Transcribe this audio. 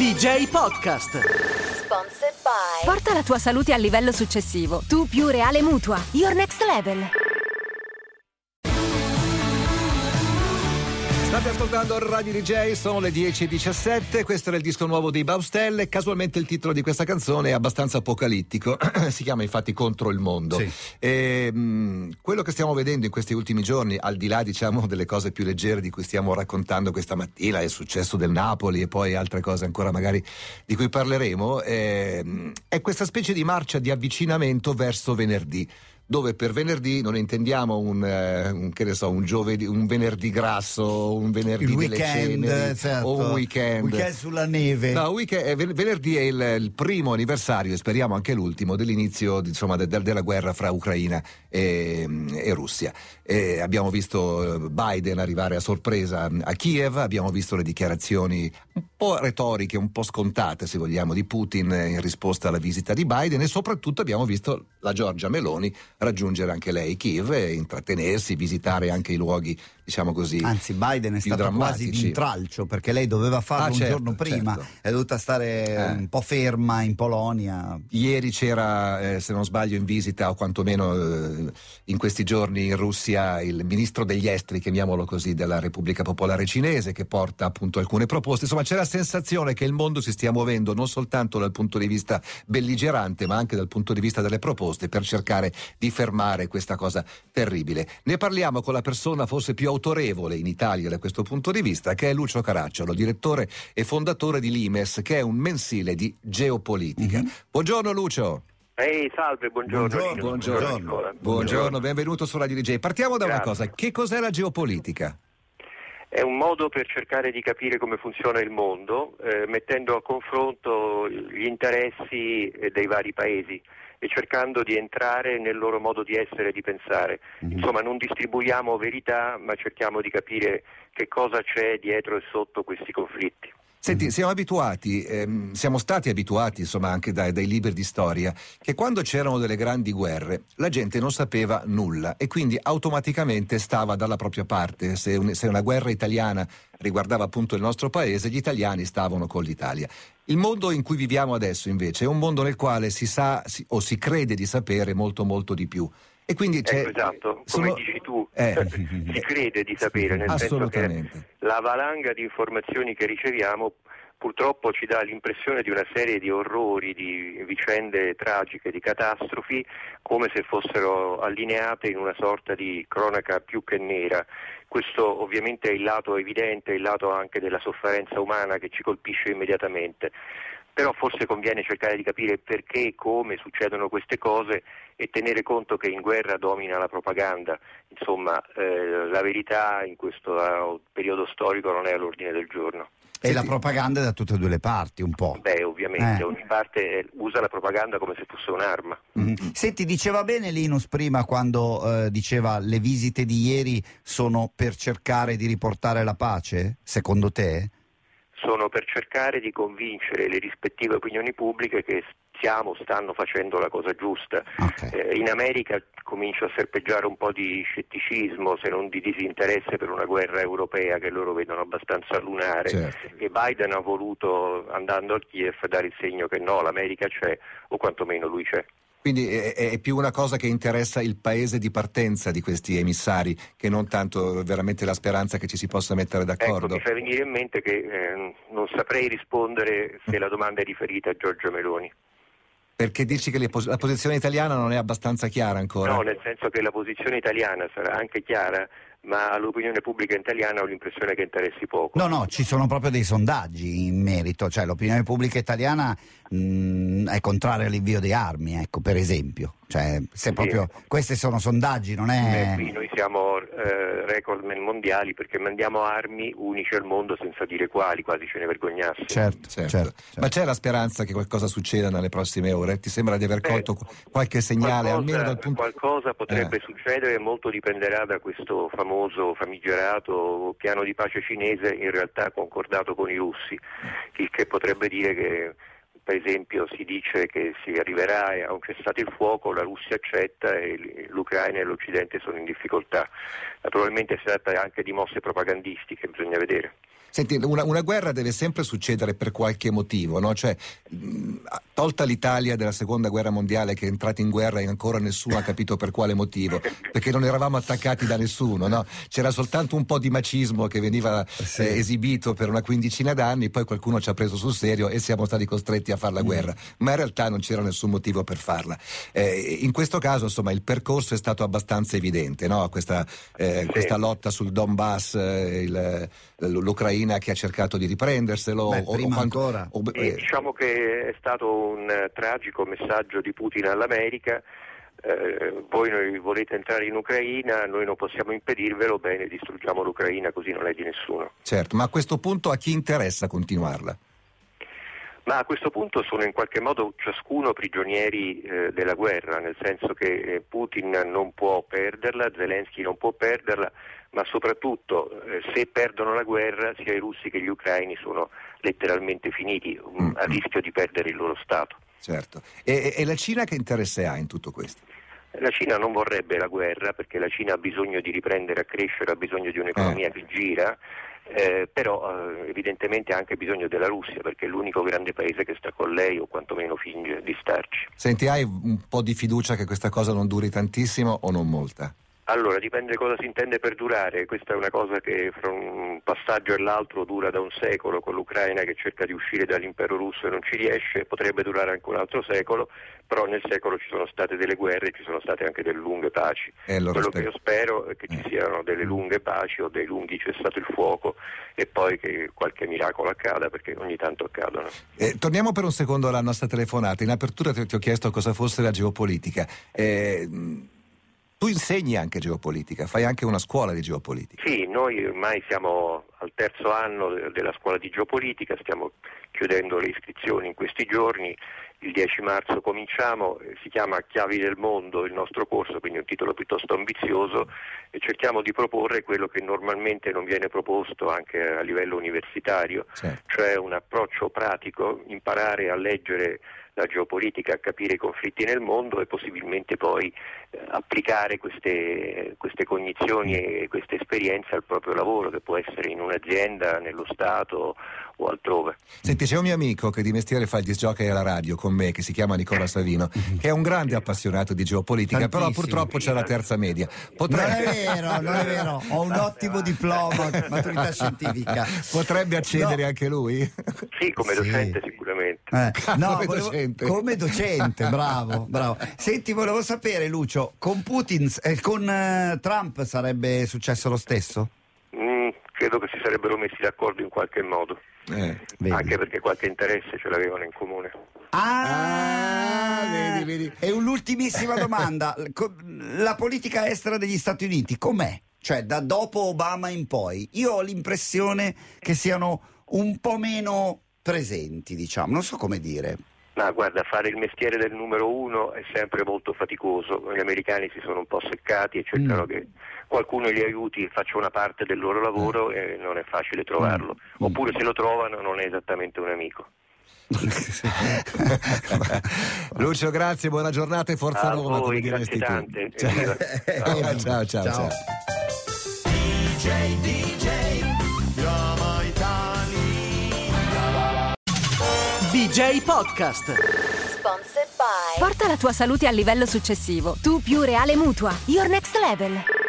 DJ Podcast. Sponsored by Porta la tua salute al livello successivo. Tu più Reale Mutua. Your next level. State ascoltando Radio DJ, sono le 10.17, questo era il disco nuovo di Baustelle, casualmente il titolo di questa canzone è abbastanza apocalittico, si chiama infatti Contro il mondo. Sì. E, mh, quello che stiamo vedendo in questi ultimi giorni, al di là diciamo delle cose più leggere di cui stiamo raccontando questa mattina, il successo del Napoli e poi altre cose ancora magari di cui parleremo, è, è questa specie di marcia di avvicinamento verso venerdì dove per venerdì non intendiamo un, eh, un, che ne so, un, giovedì, un venerdì grasso, un venerdì il weekend, ceneri, certo. o un weekend. Weekend sulla neve. No, weekend- eh, ven- venerdì è il, il primo anniversario, e speriamo anche l'ultimo, dell'inizio insomma, de- de- della guerra fra Ucraina e, e Russia. E abbiamo visto eh, Biden arrivare a sorpresa a Kiev, abbiamo visto le dichiarazioni un po' retoriche, un po' scontate se vogliamo, di Putin in risposta alla visita di Biden e soprattutto abbiamo visto la Giorgia Meloni raggiungere anche lei Kiev e intrattenersi, visitare anche i luoghi, diciamo così. Anzi, Biden è stato quasi drammatici. d'intralcio perché lei doveva farlo Ah, un certo, giorno prima, certo. è dovuta stare Eh. un po' ferma in Polonia. Ieri c'era, eh, se non sbaglio, in visita, o quantomeno eh, in questi giorni in Russia, il ministro degli esteri, chiamiamolo così, della Repubblica Popolare Cinese, che porta appunto alcune proposte. Insomma, c'è la sensazione che il mondo si stia muovendo non soltanto dal punto di vista belligerante, ma anche dal punto di vista delle proposte per cercare di fermare questa cosa terribile. Ne parliamo con la persona forse più autorevole in Italia da questo punto di vista, che è Lucio Caracciolo, direttore e fondatore di Limes, che è un mensile di geopolitica. Buongiorno Lucio. Ehi, salve, buongiorno. Buongiorno, buongiorno. Nicola. Buongiorno, benvenuto su Radio DJ. Partiamo da una Grazie. cosa, che cos'è la geopolitica? È un modo per cercare di capire come funziona il mondo, eh, mettendo a confronto gli interessi eh, dei vari paesi e cercando di entrare nel loro modo di essere e di pensare. Insomma, non distribuiamo verità, ma cerchiamo di capire che cosa c'è dietro e sotto questi conflitti. Senti, siamo abituati, ehm, siamo stati abituati, insomma, anche dai, dai libri di storia, che quando c'erano delle grandi guerre la gente non sapeva nulla e quindi automaticamente stava dalla propria parte. Se, un- se una guerra italiana riguardava appunto il nostro paese, gli italiani stavano con l'Italia. Il mondo in cui viviamo adesso, invece, è un mondo nel quale si sa si- o si crede di sapere molto, molto di più. E quindi c'è. Ecco, esatto, come sono- dici tu, Eh. si crede di sapere, nel senso che la valanga di informazioni che riceviamo purtroppo ci dà l'impressione di una serie di orrori, di vicende tragiche, di catastrofi, come se fossero allineate in una sorta di cronaca più che nera. Questo ovviamente è il lato evidente, il lato anche della sofferenza umana che ci colpisce immediatamente. Però forse conviene cercare di capire perché e come succedono queste cose e tenere conto che in guerra domina la propaganda. Insomma, eh, la verità in questo eh, periodo storico non è all'ordine del giorno. E la propaganda è da tutte e due le parti, un po'. Beh, ovviamente, Eh. ogni parte eh, usa la propaganda come se fosse un'arma. Mhm. Senti, diceva bene Linus prima quando eh, diceva le visite di ieri sono per cercare di riportare la pace, secondo te? Sono per cercare di convincere le rispettive opinioni pubbliche che stiamo, stanno facendo la cosa giusta. Ok. Eh, in America comincia a serpeggiare un po' di scetticismo, se non di disinteresse per una guerra europea che loro vedono abbastanza lunare. Certo. E Biden ha voluto, andando a Kiev, dare il segno che no, l'America c'è, o quantomeno lui c'è. Quindi è, è più una cosa che interessa il paese di partenza di questi emissari che non tanto veramente la speranza che ci si possa mettere Ecco, d'accordo. mi fa venire in mente che eh, non saprei rispondere se la domanda è riferita a Giorgia Meloni. Perché dici che pos- la posizione italiana non è abbastanza chiara ancora? No, nel senso che la posizione italiana sarà anche chiara, ma all'opinione pubblica italiana ho l'impressione che interessi poco. No, no, ci sono proprio dei sondaggi in merito, cioè l'opinione pubblica italiana mh, è contraria all'invio di armi, ecco, per esempio. Cioè, se Sì. proprio questi sono sondaggi, non è qui noi siamo eh, recordman mondiali perché mandiamo armi unici al mondo senza dire quali, quasi ce ne vergognassi. certo, Certo. certo, certo. Ma c'è la speranza che qualcosa succeda nelle prossime ore? Ti sembra di aver Beh, colto qu- qualche segnale, qualcosa, almeno dal punto qualcosa potrebbe Eh. succedere, molto dipenderà da questo famoso, famigerato piano di pace cinese, in realtà concordato con i russi, il che potrebbe dire che per esempio si dice che si arriverà a un cessate il fuoco, la Russia accetta e l'Ucraina e l'Occidente sono in difficoltà. Naturalmente si tratta anche di mosse propagandistiche, bisogna vedere. Senti, una, una, guerra deve sempre succedere per qualche motivo, no? Cioè, mh, tolta l'Italia della seconda guerra mondiale che è entrata in guerra e ancora nessuno ha capito per quale motivo, perché non eravamo attaccati da nessuno, no? C'era soltanto un po' di macismo che veniva sì. eh, esibito per una quindicina d'anni, poi qualcuno ci ha preso sul serio e siamo stati costretti a fare la mm. guerra, ma in realtà non c'era nessun motivo per farla. Eh, in questo caso, insomma, il percorso è stato abbastanza evidente, no? Questa, eh, questa lotta sul Donbass, eh, il, l'Ucraina l'Ucraina che ha cercato di riprenderselo. Beh, o, prima o quanto, ancora. O, eh. diciamo che è stato un uh, tragico messaggio di Putin all'America. Eh, voi volete entrare in Ucraina, noi non possiamo impedirvelo, bene, distruggiamo l'Ucraina così non è di nessuno. Certo, ma a questo punto a chi interessa continuarla? Ma a questo punto sono in qualche modo ciascuno prigionieri eh, della guerra, nel senso che eh, Putin non può perderla, Zelensky non può perderla, ma soprattutto eh, se perdono la guerra sia i russi che gli ucraini sono letteralmente finiti, um, mm. a rischio di perdere il loro Stato. Certo. E, e la Cina che interesse ha in tutto questo? La Cina non vorrebbe la guerra perché la Cina ha bisogno di riprendere a crescere, ha bisogno di un'economia eh. che gira, eh, però eh, evidentemente ha anche bisogno della Russia perché è l'unico grande paese che sta con lei o quantomeno finge di starci. Senti, hai un po' di fiducia che questa cosa non duri tantissimo o non molta? Allora, dipende cosa si intende per durare, questa è una cosa che fra un passaggio e l'altro dura da un secolo con l'Ucraina che cerca di uscire dall'impero russo e non ci riesce, potrebbe durare anche un altro secolo, però nel secolo ci sono state delle guerre e ci sono state anche delle lunghe paci. Quello spero. che io spero è che ci eh. siano delle lunghe paci o dei lunghi cessato il fuoco e poi che qualche miracolo accada perché ogni tanto accadono. Eh, torniamo per un secondo alla nostra telefonata. In apertura ti, ti ho chiesto cosa fosse la geopolitica. Eh, tu insegni anche geopolitica, fai anche una scuola di geopolitica. Sì, noi ormai siamo al terzo anno della scuola di geopolitica, stiamo chiudendo le iscrizioni in questi giorni, il 10 marzo cominciamo, eh, si chiama Chiavi del mondo il nostro corso, quindi un titolo piuttosto ambizioso e cerchiamo di proporre quello che normalmente non viene proposto anche a livello universitario, certo. cioè un approccio pratico, imparare a leggere la geopolitica, a capire i conflitti nel mondo e possibilmente poi eh, applicare queste, queste cognizioni e queste esperienze al proprio lavoro, che può essere in un'azienda, nello Stato o altrove. Senti, c'è un mio amico che di mestiere fa il disjockey alla radio con me, che si chiama Nicola Savino, che è un grande appassionato di geopolitica, Tantissimo. però purtroppo c'è la terza media. Potrebbe... Non è vero, non è vero, ho un ottimo diploma, maturità scientifica. Potrebbe accedere no. anche lui? Sì, come sì. docente sicuramente. Eh. No, come, volevo... docente. come docente, bravo, bravo. Senti, volevo sapere Lucio, con Putin, eh, con eh, Trump sarebbe successo lo stesso? Mm, credo che si sarebbero messi d'accordo in qualche modo. Eh, anche perché qualche interesse ce l'avevano in comune. Ah, ah vedi, vedi. E un'ultimissima domanda: la politica estera degli Stati Uniti com'è? Cioè, da dopo Obama in poi, io ho l'impressione che siano un po' meno presenti, diciamo, non so come dire. Ma guarda, fare il mestiere del numero uno è sempre molto faticoso. Gli americani si sono un po' seccati e cercano mm. che qualcuno li aiuti e faccia una parte del loro lavoro eh. e non è facile trovarlo. Mm. Oppure se lo trovano non è esattamente un amico. Lucio, grazie, buona giornata e forza A Roma, voi, come diresti tante. tu. Ciao, ciao, ciao. ciao. ciao. DJ Podcast. Sponsored by. Porta la tua salute al livello successivo. Tu più Reale Mutua. Your next level.